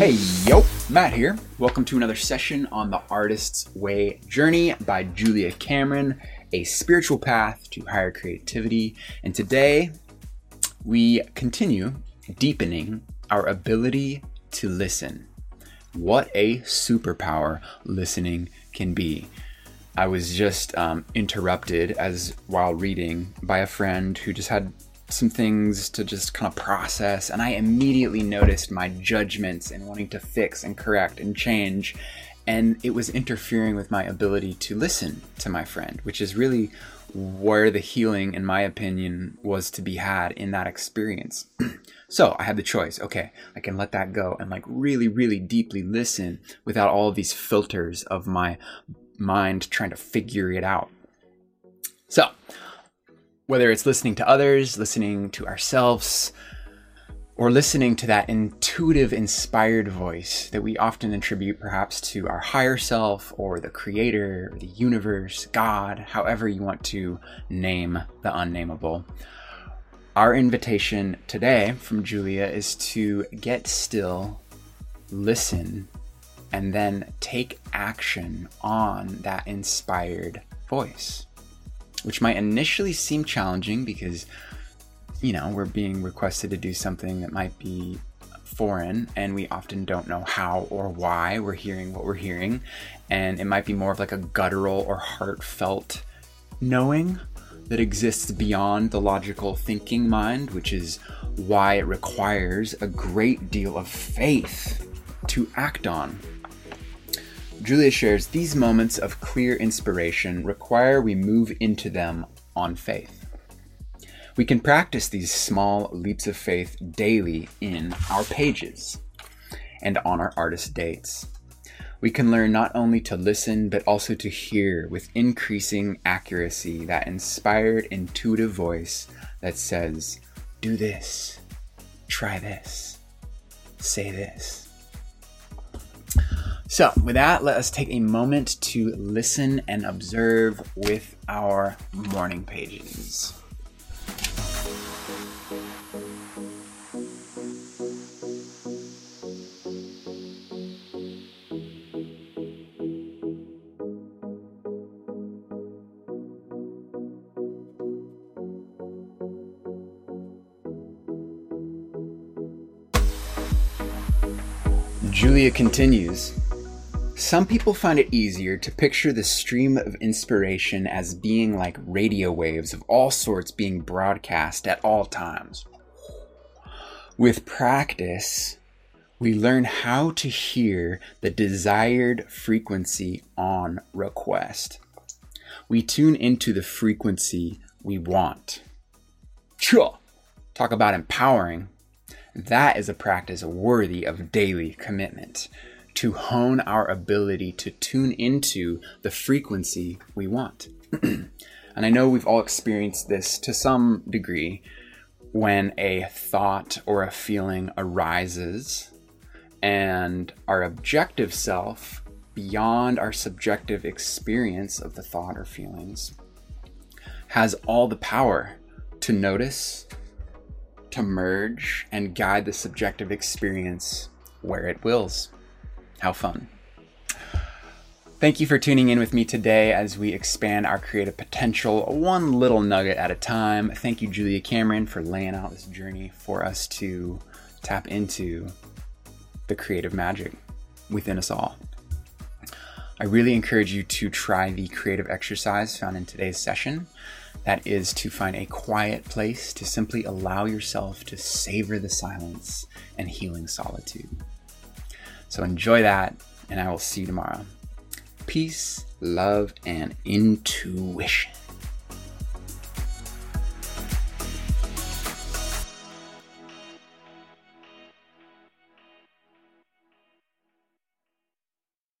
Hey, yo, Matt here. Welcome to another session on the Artist's Way Journey by Julia Cameron, a spiritual path to higher creativity. And today we continue deepening our ability to listen. What a superpower listening can be. I was just um, interrupted as while reading by a friend who just had some things to just kind of process, and I immediately noticed my judgments and wanting to fix and correct and change. And it was interfering with my ability to listen to my friend, which is really where the healing, in my opinion, was to be had in that experience. so I had the choice okay, I can let that go and like really, really deeply listen without all these filters of my mind trying to figure it out. So, whether it's listening to others, listening to ourselves, or listening to that intuitive, inspired voice that we often attribute perhaps to our higher self or the creator, or the universe, God, however you want to name the unnameable. Our invitation today from Julia is to get still, listen, and then take action on that inspired voice, which might initially seem challenging because, you know, we're being requested to do something that might be foreign and we often don't know how or why we're hearing what we're hearing. And it might be more of like a guttural or heartfelt knowing that exists beyond the logical thinking mind, which is why it requires a great deal of faith to act on. Julia shares these moments of clear inspiration require we move into them on faith. We can practice these small leaps of faith daily in our pages and on our artist dates. We can learn not only to listen, but also to hear with increasing accuracy that inspired, intuitive voice that says, Do this, try this, say this. So, with that, let us take a moment to listen and observe with our morning pages. Julia continues. Some people find it easier to picture the stream of inspiration as being like radio waves of all sorts being broadcast at all times. With practice, we learn how to hear the desired frequency on request. We tune into the frequency we want. Talk about empowering. That is a practice worthy of daily commitment to hone our ability to tune into the frequency we want. and I know we've all experienced this to some degree when a thought or a feeling arises and our objective self, beyond our subjective experience of the thought or feelings, has all the power to notice, to merge, and guide the subjective experience where it wills. How fun. Thank you for tuning in with me today as we expand our creative potential one little nugget at a time. Thank you, Julia Cameron, for laying out this journey for us to tap into the creative magic within us all. I really encourage you to try the creative exercise found in today's session. That is to find a quiet place to simply allow yourself to savor the silence and healing solitude. So enjoy that, and I will see you tomorrow. Peace, love, and intuition.